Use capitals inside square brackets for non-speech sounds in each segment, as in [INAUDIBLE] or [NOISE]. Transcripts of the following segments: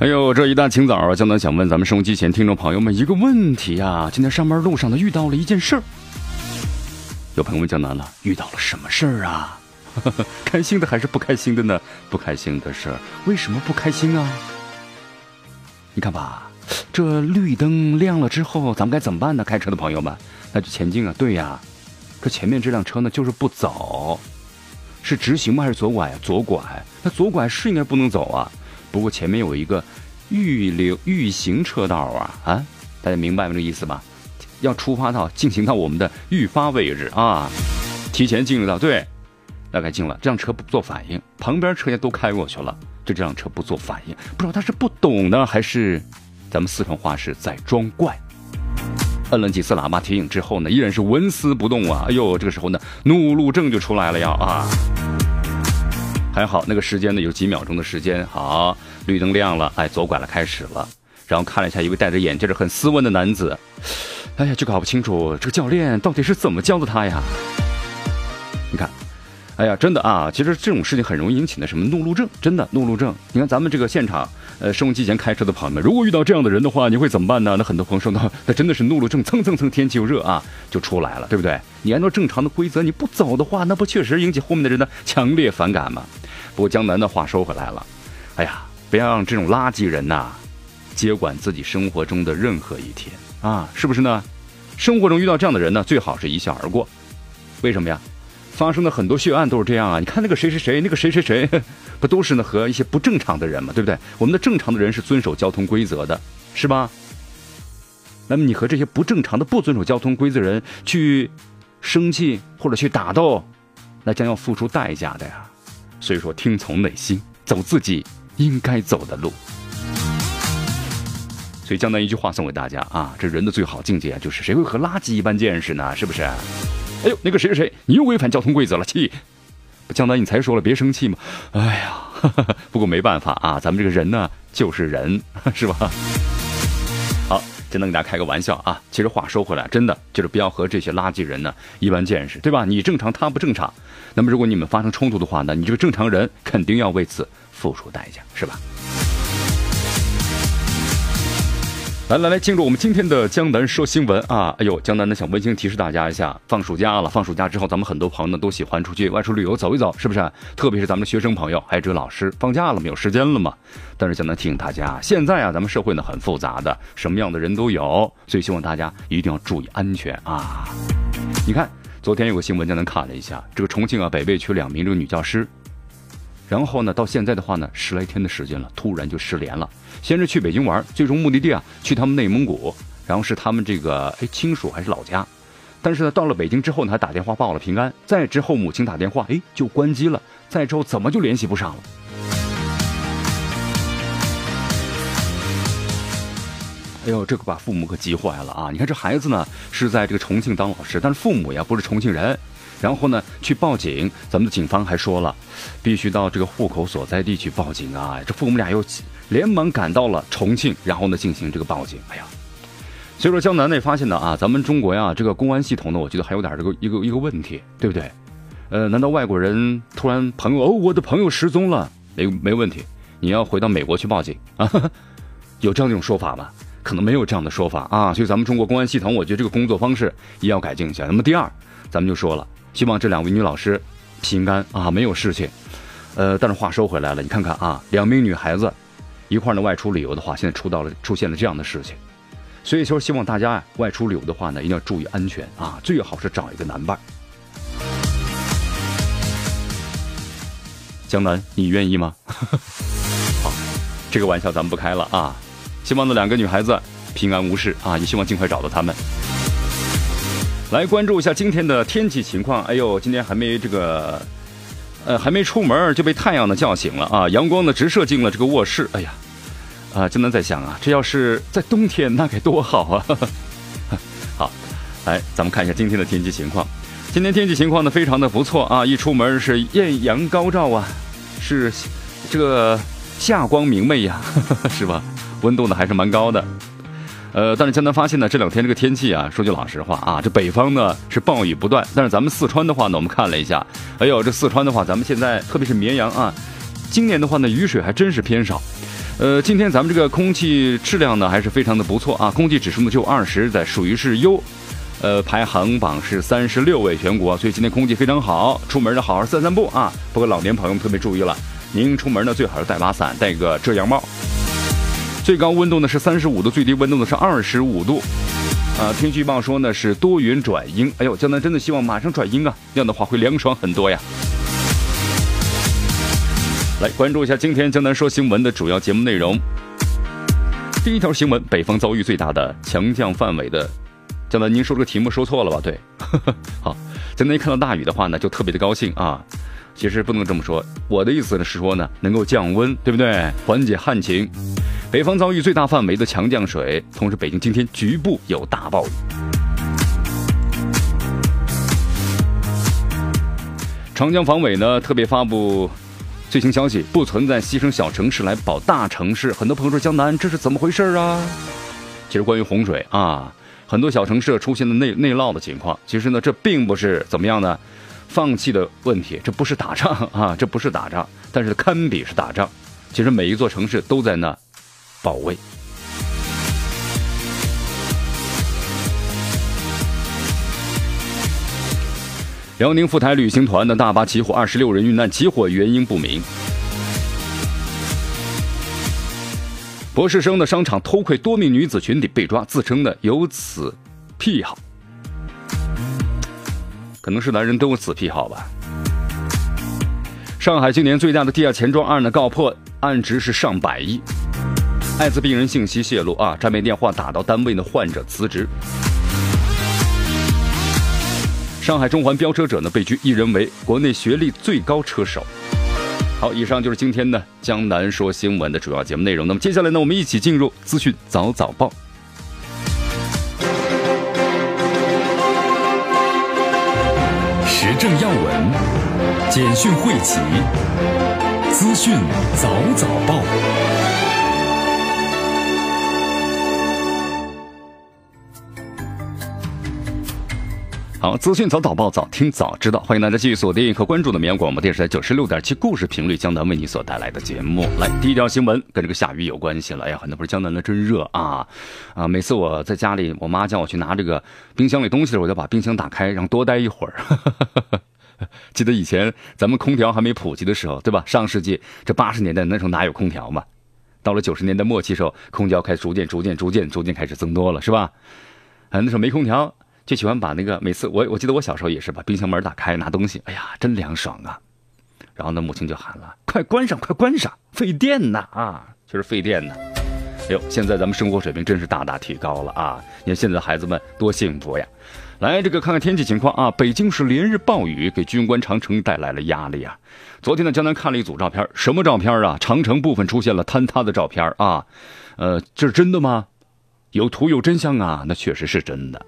哎呦，这一大清早啊，江南想问咱们收音机前听众朋友们一个问题呀。今天上班路上呢，遇到了一件事儿。有朋友问江南了，遇到了什么事儿啊？[LAUGHS] 开心的还是不开心的呢？不开心的事儿，为什么不开心啊？你看吧，这绿灯亮了之后，咱们该怎么办呢？开车的朋友们，那就前进啊！对呀，这前面这辆车呢，就是不走，是直行吗？还是左拐啊？左拐，那左拐是应该不能走啊。不过前面有一个预留预行车道啊啊，大家明白吗这意思吧？要出发到进行到我们的预发位置啊，提前进入到对，大概进了，这辆车不做反应，旁边车也都开过去了，就这辆车不做反应，不知道他是不懂呢，还是咱们四川话是在装怪。摁了几次喇叭提醒之后呢，依然是纹丝不动啊！哎呦，这个时候呢，怒路症就出来了呀啊！还好那个时间呢，有几秒钟的时间。好，绿灯亮了，哎，左拐了，开始了。然后看了一下一位戴着眼镜的很斯文的男子，哎呀，就搞不清楚这个教练到底是怎么教的他呀？你看，哎呀，真的啊，其实这种事情很容易引起的什么怒路症，真的怒路症。你看咱们这个现场，呃，收音机前开车的朋友们，如果遇到这样的人的话，你会怎么办呢？那很多朋友说那，那真的是怒路症，蹭蹭蹭，天气又热啊，就出来了，对不对？你按照正常的规则，你不走的话，那不确实引起后面的人的强烈反感吗？不过江南的话说回来了，哎呀，不要让这种垃圾人呐，接管自己生活中的任何一天啊，是不是呢？生活中遇到这样的人呢，最好是一笑而过。为什么呀？发生的很多血案都是这样啊！你看那个谁谁谁，那个谁谁谁，[LAUGHS] 不都是呢和一些不正常的人嘛，对不对？我们的正常的人是遵守交通规则的，是吧？那么你和这些不正常的、不遵守交通规则人去生气或者去打斗，那将要付出代价的呀。所以说，听从内心，走自己应该走的路。所以江南一句话送给大家啊：这人的最好境界啊就是谁会和垃圾一般见识呢？是不是？哎呦，那个谁谁谁，你又违反交通规则了，气！江南，你才说了别生气嘛。哎呀，[LAUGHS] 不过没办法啊，咱们这个人呢就是人，[LAUGHS] 是吧？只能给大家开个玩笑啊。其实话说回来，真的就是不要和这些垃圾人呢一般见识，对吧？你正常，他不正常。那么如果你们发生冲突的话呢，你这个正常人肯定要为此付出代价，是吧？来来来，进入我们今天的江南说新闻啊！哎呦，江南呢想温馨提示大家一下，放暑假了，放暑假之后，咱们很多朋友呢都喜欢出去外出旅游走一走，是不是？特别是咱们的学生朋友，还有这个老师，放假了没有时间了嘛？但是江南提醒大家，现在啊，咱们社会呢很复杂的，什么样的人都有，所以希望大家一定要注意安全啊！你看，昨天有个新闻，江南看了一下，这个重庆啊北碚区两名这个女教师。然后呢，到现在的话呢，十来天的时间了，突然就失联了。先是去北京玩，最终目的地啊，去他们内蒙古，然后是他们这个哎亲属还是老家。但是呢，到了北京之后呢，还打电话报了平安。再之后母亲打电话，哎，就关机了。再之后怎么就联系不上了？哎呦，这可把父母可急坏了啊！你看这孩子呢是在这个重庆当老师，但是父母呀不是重庆人。然后呢，去报警。咱们的警方还说了，必须到这个户口所在地去报警啊！这父母俩又连忙赶到了重庆，然后呢进行这个报警。哎呀，所以说江南那发现呢啊，咱们中国呀这个公安系统呢，我觉得还有点这个一个一个问题，对不对？呃，难道外国人突然朋友哦，我的朋友失踪了，没没问题，你要回到美国去报警啊？[LAUGHS] 有这样一种说法吗？可能没有这样的说法啊。所以咱们中国公安系统，我觉得这个工作方式也要改进一下。那么第二，咱们就说了。希望这两位女老师平安啊，没有事情。呃，但是话说回来了，你看看啊，两名女孩子一块呢外出旅游的话，现在出到了出现了这样的事情。所以说，希望大家呀外出旅游的话呢，一定要注意安全啊，最好是找一个男伴。江南，你愿意吗？[LAUGHS] 好，这个玩笑咱们不开了啊。希望那两个女孩子平安无事啊，也希望尽快找到她们。来关注一下今天的天气情况。哎呦，今天还没这个呃，还没出门就被太阳呢叫醒了啊！阳光呢直射进了这个卧室，哎呀，啊，江南在想啊，这要是在冬天那该多好啊！[LAUGHS] 好，来，咱们看一下今天的天气情况。今天天气情况呢非常的不错啊，一出门是艳阳高照啊，是这个夏光明媚呀，[LAUGHS] 是吧？温度呢还是蛮高的。呃，但是江南发现呢，这两天这个天气啊，说句老实话啊，这北方呢是暴雨不断，但是咱们四川的话呢，我们看了一下，哎呦，这四川的话，咱们现在特别是绵阳啊，今年的话呢，雨水还真是偏少。呃，今天咱们这个空气质量呢还是非常的不错啊，空气指数呢就二十，在属于是优，呃，排行榜是三十六位全国，所以今天空气非常好，出门呢好好散散步啊。不过老年朋友们特别注意了，您出门呢最好是带把伞，戴个遮阳帽。最高温度呢是三十五度，最低温度呢是二十五度，啊，天气预报说呢是多云转阴。哎呦，江南真的希望马上转阴啊，那样的话会凉爽很多呀。来关注一下今天江南说新闻的主要节目内容。第一条新闻：北方遭遇最大的强降范围的，江南您说这个题目说错了吧？对，[LAUGHS] 好，江南一看到大雨的话呢，就特别的高兴啊。其实不能这么说，我的意思呢是说呢，能够降温，对不对？缓解旱情。北方遭遇最大范围的强降水，同时北京今天局部有大暴雨。长江防委呢特别发布最新消息，不存在牺牲小城市来保大城市。很多朋友说江南这是怎么回事啊？其实关于洪水啊，很多小城市出现的内内涝的情况，其实呢这并不是怎么样呢，放弃的问题，这不是打仗啊，这不是打仗，但是堪比是打仗。其实每一座城市都在那。保卫。辽宁赴台旅行团的大巴起火，二十六人遇难，起火原因不明。博士生的商场偷窥多名女子群体被抓，自称的有此癖好，可能是男人都有此癖好吧。上海今年最大的地下钱庄案呢告破，案值是上百亿。艾滋病人信息泄露啊！诈骗电话打到单位的患者辞职。上海中环飙车者呢被拘，一人为国内学历最高车手。好，以上就是今天呢江南说新闻的主要节目内容。那么接下来呢，我们一起进入资讯早早报，时政要闻，简讯汇集，资讯早早报。好，资讯早早报，早听早知道。欢迎大家继续锁定和关注的绵阳广播电视台九十六点七故事频率，江南为你所带来的节目。来，第一条新闻跟这个下雨有关系了。哎呀，那不是江南的真热啊啊！每次我在家里，我妈叫我去拿这个冰箱里东西的时候，我就把冰箱打开，让多待一会儿。[LAUGHS] 记得以前咱们空调还没普及的时候，对吧？上世纪这八十年代那时候哪有空调嘛？到了九十年代末期时候，空调开始逐渐、逐渐、逐渐、逐渐开始增多了，是吧？啊，那时候没空调。就喜欢把那个每次我我记得我小时候也是把冰箱门打开拿东西，哎呀，真凉爽啊！然后呢，母亲就喊了：“快关上，快关上，费电呐啊，就是费电呢。”哎呦，现在咱们生活水平真是大大提高了啊！你看现在孩子们多幸福呀！来，这个看看天气情况啊，北京市连日暴雨，给军官长城带来了压力啊。昨天呢，江南看了一组照片，什么照片啊？长城部分出现了坍塌的照片啊，呃，这是真的吗？有图有真相啊，那确实是真的。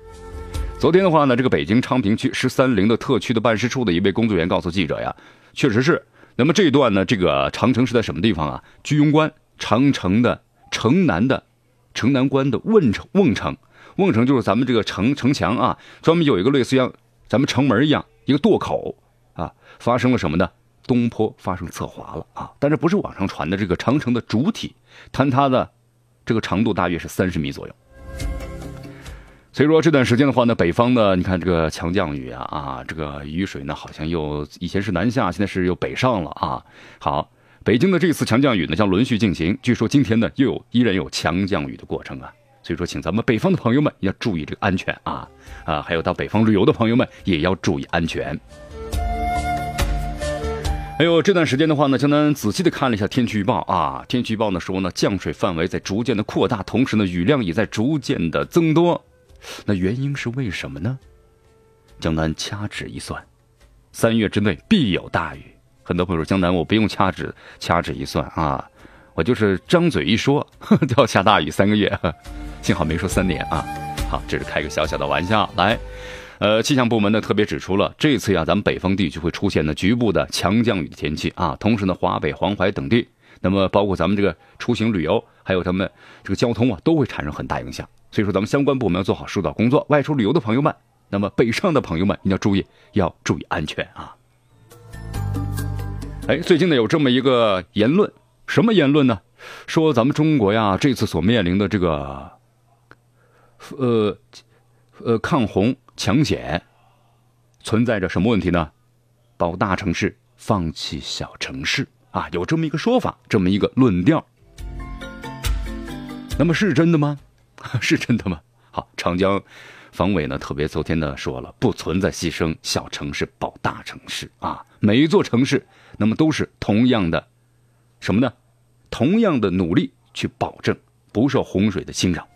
昨天的话呢，这个北京昌平区十三陵的特区的办事处的一位工作人员告诉记者呀，确实是。那么这一段呢，这个长城是在什么地方啊？居庸关长城的城南的城南关的瓮城，瓮城，瓮城就是咱们这个城城墙啊，专门有一个类似像咱们城门一样一个垛口啊，发生了什么呢？东坡发生侧滑了啊，但是不是网上传的这个长城的主体坍塌的，这个长度大约是三十米左右。所以说这段时间的话呢，北方呢，你看这个强降雨啊啊，这个雨水呢好像又以前是南下，现在是又北上了啊。好，北京的这次强降雨呢将轮续进行，据说今天呢又有依然有强降雨的过程啊。所以说，请咱们北方的朋友们要注意这个安全啊啊，还有到北方旅游的朋友们也要注意安全。还有这段时间的话呢，江南仔细的看了一下天气预报啊，天气预报呢说呢降水范围在逐渐的扩大，同时呢雨量也在逐渐的增多。那原因是为什么呢？江南掐指一算，三月之内必有大雨。很多朋友说江南，我不用掐指掐指一算啊，我就是张嘴一说 [LAUGHS] 就要下大雨三个月，[LAUGHS] 幸好没说三年啊。好，这是开个小小的玩笑。来，呃，气象部门呢特别指出了，这次呀，咱们北方地区会出现呢局部的强降雨的天气啊，同时呢，华北、黄淮等地，那么包括咱们这个出行旅游，还有咱们这个交通啊，都会产生很大影响。所以说，咱们相关部门要做好疏导工作。外出旅游的朋友们，那么北上的朋友们，一定要注意，要注意安全啊。哎，最近呢有这么一个言论，什么言论呢？说咱们中国呀，这次所面临的这个，呃，呃，抗洪抢险，存在着什么问题呢？保大城市，放弃小城市啊，有这么一个说法，这么一个论调。那么是真的吗？[LAUGHS] 是真的吗？好，长江防委呢特别昨天呢说了，不存在牺牲小城市保大城市啊，每一座城市那么都是同样的，什么呢？同样的努力去保证不受洪水的侵扰。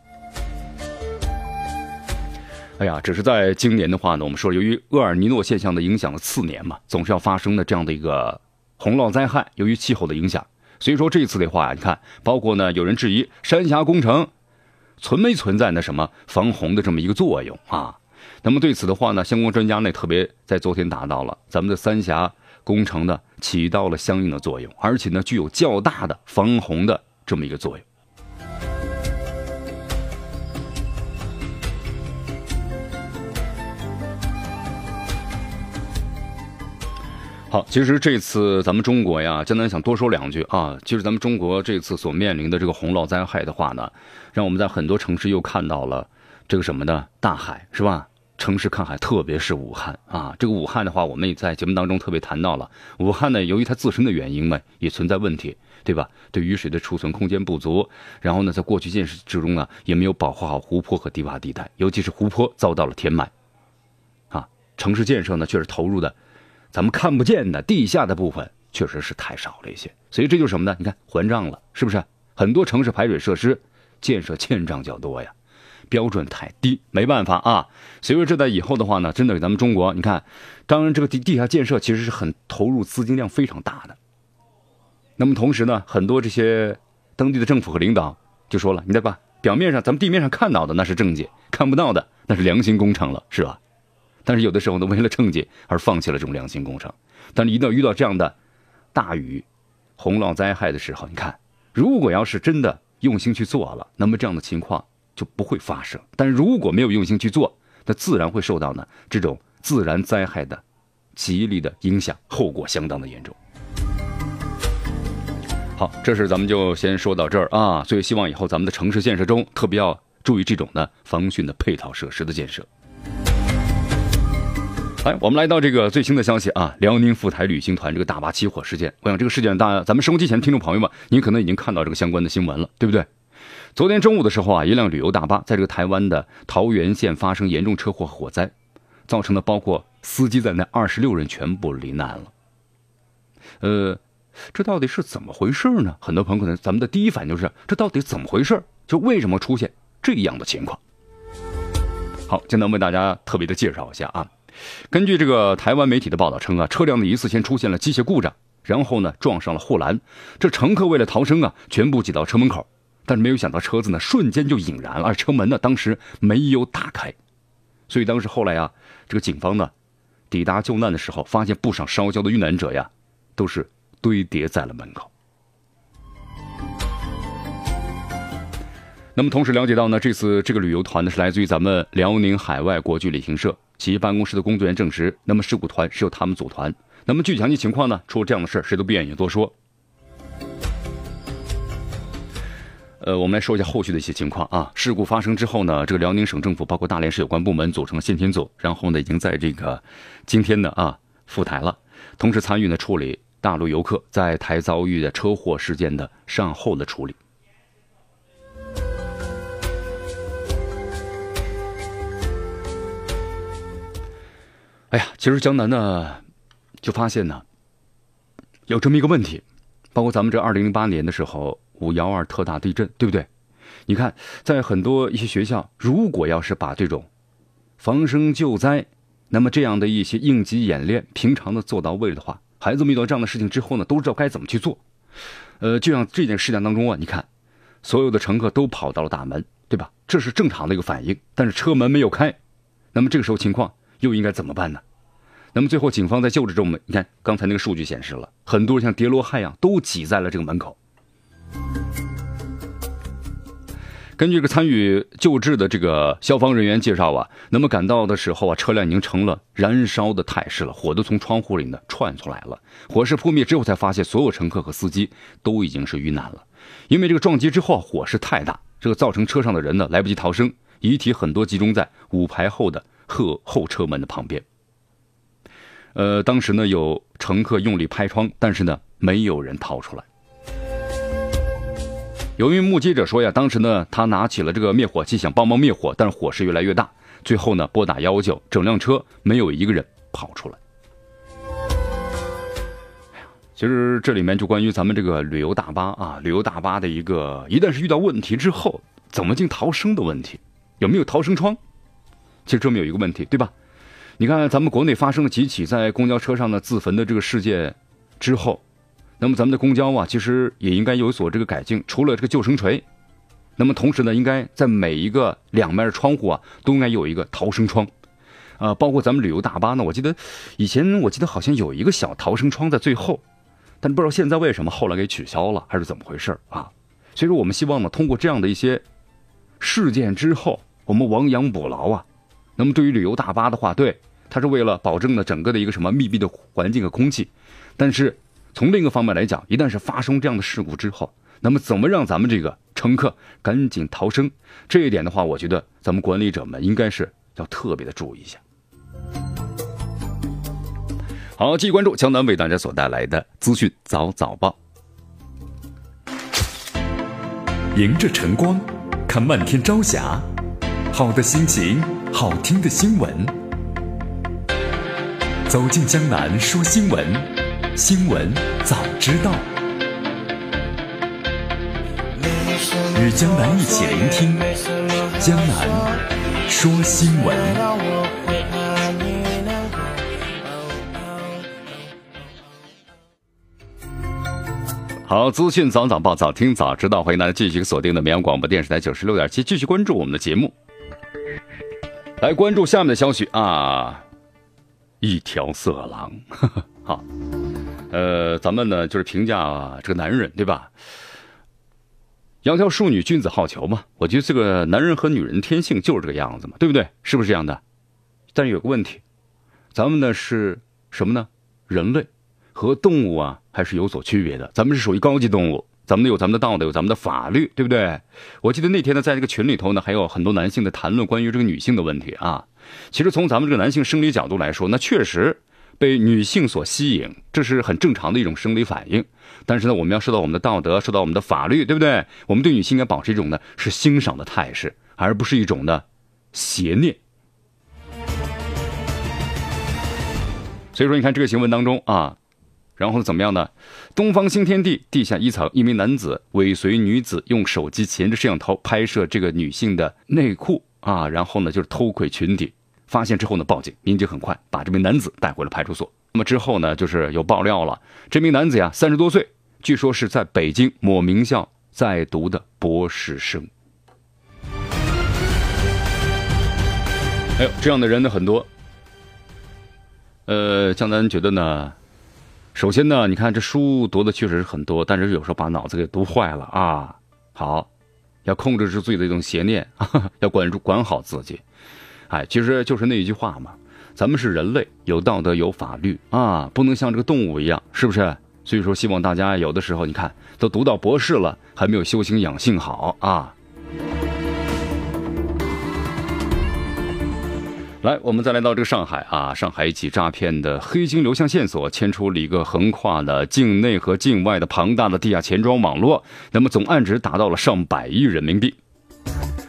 哎呀，只是在今年的话呢，我们说由于厄尔尼诺现象的影响了次年嘛，总是要发生的这样的一个洪涝灾害，由于气候的影响，所以说这次的话呀，你看，包括呢有人质疑三峡工程。存没存在那什么防洪的这么一个作用啊？那么对此的话呢，相关专家呢特别在昨天达到了咱们的三峡工程呢起到了相应的作用，而且呢具有较大的防洪的这么一个作用。好，其实这次咱们中国呀，江南想多说两句啊。其实咱们中国这次所面临的这个洪涝灾害的话呢，让我们在很多城市又看到了这个什么呢？大海是吧？城市看海，特别是武汉啊。这个武汉的话，我们也在节目当中特别谈到了。武汉呢，由于它自身的原因呢，也存在问题，对吧？对雨水的储存空间不足，然后呢，在过去建设之中呢，也没有保护好湖泊和低洼地带，尤其是湖泊遭到了填埋，啊，城市建设呢，确实投入的。咱们看不见的地下的部分确实是太少了一些，所以这就是什么呢？你看还账了，是不是？很多城市排水设施建设欠账较多呀，标准太低，没办法啊。所以说这在以后的话呢，真的咱们中国，你看，当然这个地地下建设其实是很投入资金量非常大的。那么同时呢，很多这些当地的政府和领导就说了，你再把表面上咱们地面上看到的那是政绩，看不到的那是良心工程了，是吧？但是有的时候呢，为了政绩而放弃了这种良心工程。但是一到遇到这样的大雨、洪涝灾害的时候，你看，如果要是真的用心去做了，那么这样的情况就不会发生。但如果没有用心去做，那自然会受到呢这种自然灾害的极力的影响，后果相当的严重。好，这事咱们就先说到这儿啊。所以希望以后咱们的城市建设中，特别要注意这种的防汛的配套设施的建设。来，我们来到这个最新的消息啊，辽宁赴台旅行团这个大巴起火事件。我想这个事件，大咱们收音机前听众朋友们，您可能已经看到这个相关的新闻了，对不对？昨天中午的时候啊，一辆旅游大巴在这个台湾的桃园县发生严重车祸火灾，造成的包括司机在内二十六人全部罹难了。呃，这到底是怎么回事呢？很多朋友可能咱们的第一反应就是这到底怎么回事？就为什么出现这样的情况？好，今天为大家特别的介绍一下啊。根据这个台湾媒体的报道称啊，车辆的疑似先出现了机械故障，然后呢撞上了护栏。这乘客为了逃生啊，全部挤到车门口，但是没有想到车子呢瞬间就引燃了，而车门呢当时没有打开。所以当时后来啊，这个警方呢抵达救难的时候，发现不少烧焦的遇难者呀，都是堆叠在了门口。那么同时了解到呢，这次这个旅游团呢是来自于咱们辽宁海外国际旅行社。其办公室的工作人员证实，那么事故团是由他们组团。那么具体详细情况呢？出了这样的事谁都不愿意多说。呃，我们来说一下后续的一些情况啊。事故发生之后呢，这个辽宁省政府包括大连市有关部门组成了先遣组，然后呢，已经在这个今天呢啊赴台了，同时参与呢处理大陆游客在台遭遇的车祸事件的善后的处理。哎呀，其实江南呢，就发现呢，有这么一个问题，包括咱们这二零零八年的时候五幺二特大地震，对不对？你看，在很多一些学校，如果要是把这种防生救灾，那么这样的一些应急演练，平常的做到位的话，孩子们遇到这样的事情之后呢，都知道该怎么去做。呃，就像这件事件当中啊，你看，所有的乘客都跑到了大门，对吧？这是正常的一个反应。但是车门没有开，那么这个时候情况又应该怎么办呢？那么最后警方在救治中，你看刚才那个数据显示了，很多人像叠罗汉一样都挤在了这个门口。根据这个参与救治的这个消防人员介绍啊，那么赶到的时候啊，车辆已经成了燃烧的态势了，火都从窗户里呢窜出来了。火势扑灭之后，才发现所有乘客和司机都已经是遇难了。因为这个撞击之后火势太大，这个造成车上的人呢来不及逃生，遗体很多集中在五排后的后后车门的旁边。呃，当时呢有乘客用力拍窗，但是呢没有人逃出来。由于目击者说呀，当时呢，他拿起了这个灭火器想帮忙灭火，但是火势越来越大，最后呢，拨打幺幺九，整辆车没有一个人跑出来。其实这里面就关于咱们这个旅游大巴啊，旅游大巴的一个，一旦是遇到问题之后，怎么进逃生的问题，有没有逃生窗？其实这么有一个问题，对吧？你看咱们国内发生了几起在公交车上的自焚的这个事件之后。那么咱们的公交啊，其实也应该有所这个改进。除了这个救生锤，那么同时呢，应该在每一个两面的窗户啊，都应该有一个逃生窗。啊，包括咱们旅游大巴呢，我记得以前我记得好像有一个小逃生窗在最后，但不知道现在为什么后来给取消了，还是怎么回事啊？所以说，我们希望呢，通过这样的一些事件之后，我们亡羊补牢啊。那么对于旅游大巴的话，对，它是为了保证呢整个的一个什么密闭的环境和空气，但是。从另一个方面来讲，一旦是发生这样的事故之后，那么怎么让咱们这个乘客赶紧逃生？这一点的话，我觉得咱们管理者们应该是要特别的注意一下。好，继续关注江南为大家所带来的资讯早早报。迎着晨光，看漫天朝霞，好的心情，好听的新闻，走进江南说新闻。新闻早知道，与江南一起聆听江南说新闻。好，资讯早早报，早听早知道，欢迎大家继续锁定的绵阳广播电视台九十六点七，继续关注我们的节目。来关注下面的消息啊，一条色狼，[LAUGHS] 好。呃，咱们呢就是评价这个男人，对吧？窈窕淑女，君子好逑嘛。我觉得这个男人和女人天性就是这个样子嘛，对不对？是不是这样的？但是有个问题，咱们呢是什么呢？人类和动物啊还是有所区别的。咱们是属于高级动物，咱们有咱们的道德，有咱们的法律，对不对？我记得那天呢，在这个群里头呢，还有很多男性的谈论关于这个女性的问题啊。其实从咱们这个男性生理角度来说，那确实。被女性所吸引，这是很正常的一种生理反应。但是呢，我们要受到我们的道德，受到我们的法律，对不对？我们对女性应该保持一种呢是欣赏的态势，而不是一种呢邪念。所以说，你看这个新闻当中啊，然后怎么样呢？东方新天地地下一层，一名男子尾随女子，用手机前置摄像头拍摄这个女性的内裤啊，然后呢就是偷窥裙底。发现之后呢，报警，民警很快把这名男子带回了派出所。那么之后呢，就是有爆料了，这名男子呀，三十多岁，据说是在北京某名校在读的博士生。哎呦，这样的人呢很多。呃，江南觉得呢，首先呢，你看这书读的确实是很多，但是有时候把脑子给读坏了啊。好，要控制住自己的一种邪念，[LAUGHS] 要管住管好自己。哎，其实就是那一句话嘛，咱们是人类，有道德有法律啊，不能像这个动物一样，是不是？所以说，希望大家有的时候，你看都读到博士了，还没有修行养性好啊。来，我们再来到这个上海啊，上海一起诈骗的黑金流向线索牵出了一个横跨了境内和境外的庞大的地下钱庄网络，那么总案值达到了上百亿人民币。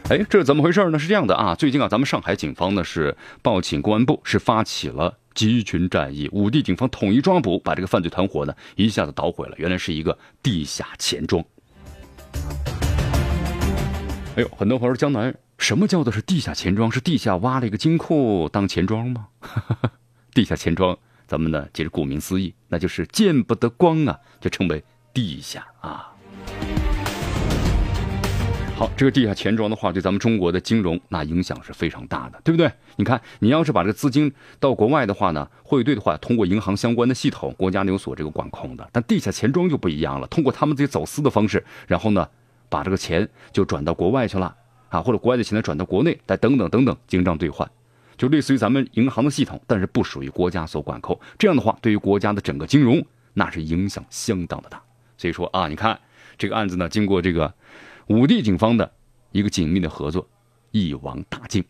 哎，这是怎么回事呢？是这样的啊，最近啊，咱们上海警方呢是报请公安部，是发起了集群战役，五地警方统一抓捕，把这个犯罪团伙呢一下子捣毁了。原来是一个地下钱庄。哎呦，很多朋友说江南，什么叫做是地下钱庄？是地下挖了一个金库当钱庄吗？[LAUGHS] 地下钱庄咱们呢，其实顾名思义，那就是见不得光啊，就称为地下啊。好，这个地下钱庄的话，对咱们中国的金融那影响是非常大的，对不对？你看，你要是把这个资金到国外的话呢，汇兑的话，通过银行相关的系统，国家有所这个管控的。但地下钱庄就不一样了，通过他们自己走私的方式，然后呢，把这个钱就转到国外去了啊，或者国外的钱呢转到国内，再等等等等，经账兑换，就类似于咱们银行的系统，但是不属于国家所管控。这样的话，对于国家的整个金融，那是影响相当的大。所以说啊，你看这个案子呢，经过这个。五地警方的一个紧密的合作，一网打尽。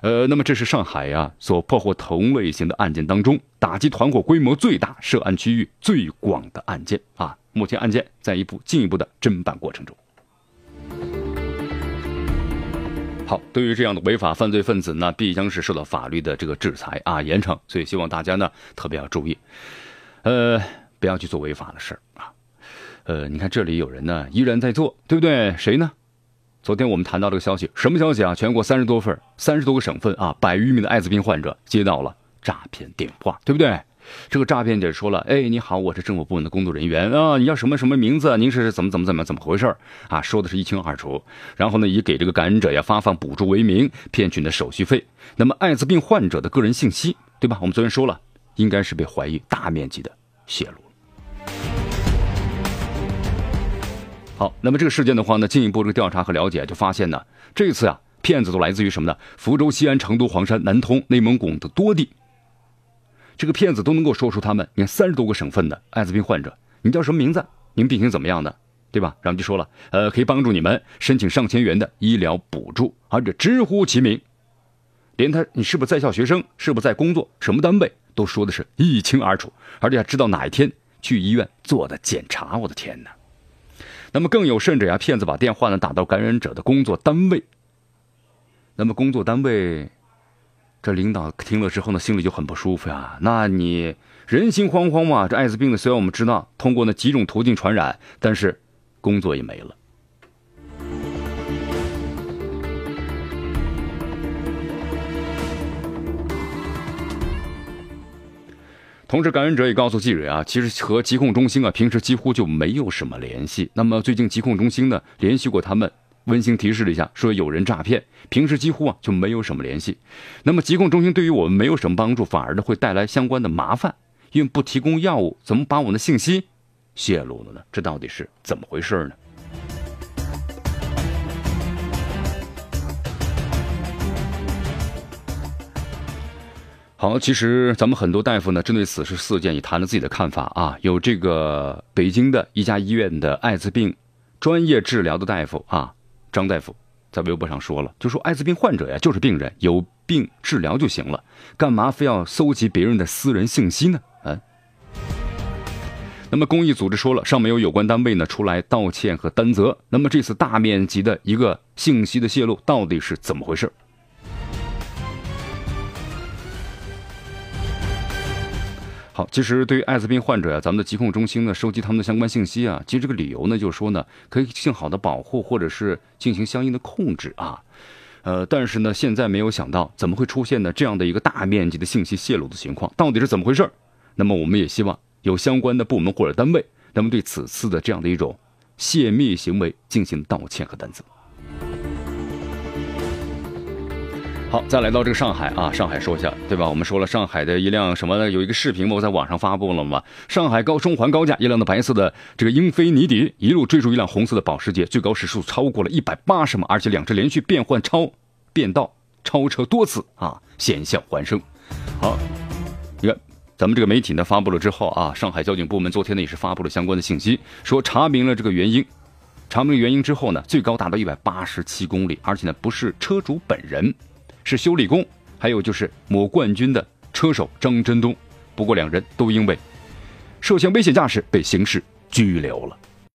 呃，那么这是上海呀所破获同类型的案件当中，打击团伙规模最大、涉案区域最广的案件啊。目前案件在一步进一步的侦办过程中。好，对于这样的违法犯罪分子呢，必将是受到法律的这个制裁啊，严惩。所以希望大家呢特别要注意，呃，不要去做违法的事儿啊。呃，你看这里有人呢，依然在做，对不对？谁呢？昨天我们谈到这个消息，什么消息啊？全国三十多份、三十多个省份啊，百余名的艾滋病患者接到了诈骗电话，对不对？这个诈骗者说了：“哎，你好，我是政府部门的工作人员啊，你叫什么什么名字？您是怎么怎么怎么怎么回事啊？”说的是一清二楚。然后呢，以给这个感染者呀发放补助为名，骗取你的手续费。那么艾滋病患者的个人信息，对吧？我们昨天说了，应该是被怀疑大面积的泄露。好，那么这个事件的话呢，进一步这个调查和了解，就发现呢，这次啊，骗子都来自于什么呢？福州、西安、成都、黄山、南通、内蒙古的多地。这个骗子都能够说出他们，你看三十多个省份的艾滋病患者，你叫什么名字？你们病情怎么样的？对吧？然后就说了，呃，可以帮助你们申请上千元的医疗补助，而且直呼其名，连他你是不是在校学生，是不是在工作，什么单位都说的是一清二楚，而且还知道哪一天去医院做的检查。我的天哪！那么更有甚者呀，骗子把电话呢打到感染者的工作单位。那么工作单位，这领导听了之后呢，心里就很不舒服呀。那你人心惶惶嘛。这艾滋病呢，虽然我们知道通过那几种途径传染，但是工作也没了。同时，感染者也告诉记者啊，其实和疾控中心啊平时几乎就没有什么联系。那么最近疾控中心呢联系过他们，温馨提示了一下，说有人诈骗，平时几乎啊就没有什么联系。那么疾控中心对于我们没有什么帮助，反而呢会带来相关的麻烦，因为不提供药物，怎么把我们的信息泄露了呢？这到底是怎么回事呢？好，其实咱们很多大夫呢，针对此事事件也谈了自己的看法啊。有这个北京的一家医院的艾滋病专业治疗的大夫啊，张大夫在微博上说了，就说艾滋病患者呀就是病人，有病治疗就行了，干嘛非要搜集别人的私人信息呢？嗯？那么公益组织说了，上面有有关单位呢出来道歉和担责。那么这次大面积的一个信息的泄露，到底是怎么回事？好，其实对于艾滋病患者呀，咱们的疾控中心呢，收集他们的相关信息啊，其实这个理由呢，就是说呢，可以更好的保护或者是进行相应的控制啊，呃，但是呢，现在没有想到怎么会出现呢这样的一个大面积的信息泄露的情况，到底是怎么回事？那么我们也希望有相关的部门或者单位，那么对此次的这样的一种泄密行为进行道歉和担责。好，再来到这个上海啊，上海说一下，对吧？我们说了，上海的一辆什么有一个视频嘛，我在网上发布了嘛。上海高中环高架，一辆的白色的这个英菲尼迪一路追逐一辆红色的保时捷，最高时速超过了一百八十码，而且两车连续变换超变道超车多次啊，险象环生。好，你看咱们这个媒体呢发布了之后啊，上海交警部门昨天呢也是发布了相关的信息，说查明了这个原因，查明原因之后呢，最高达到一百八十七公里，而且呢不是车主本人。是修理工，还有就是某冠军的车手张真东，不过两人都因为涉嫌危险驾驶被刑事拘留了。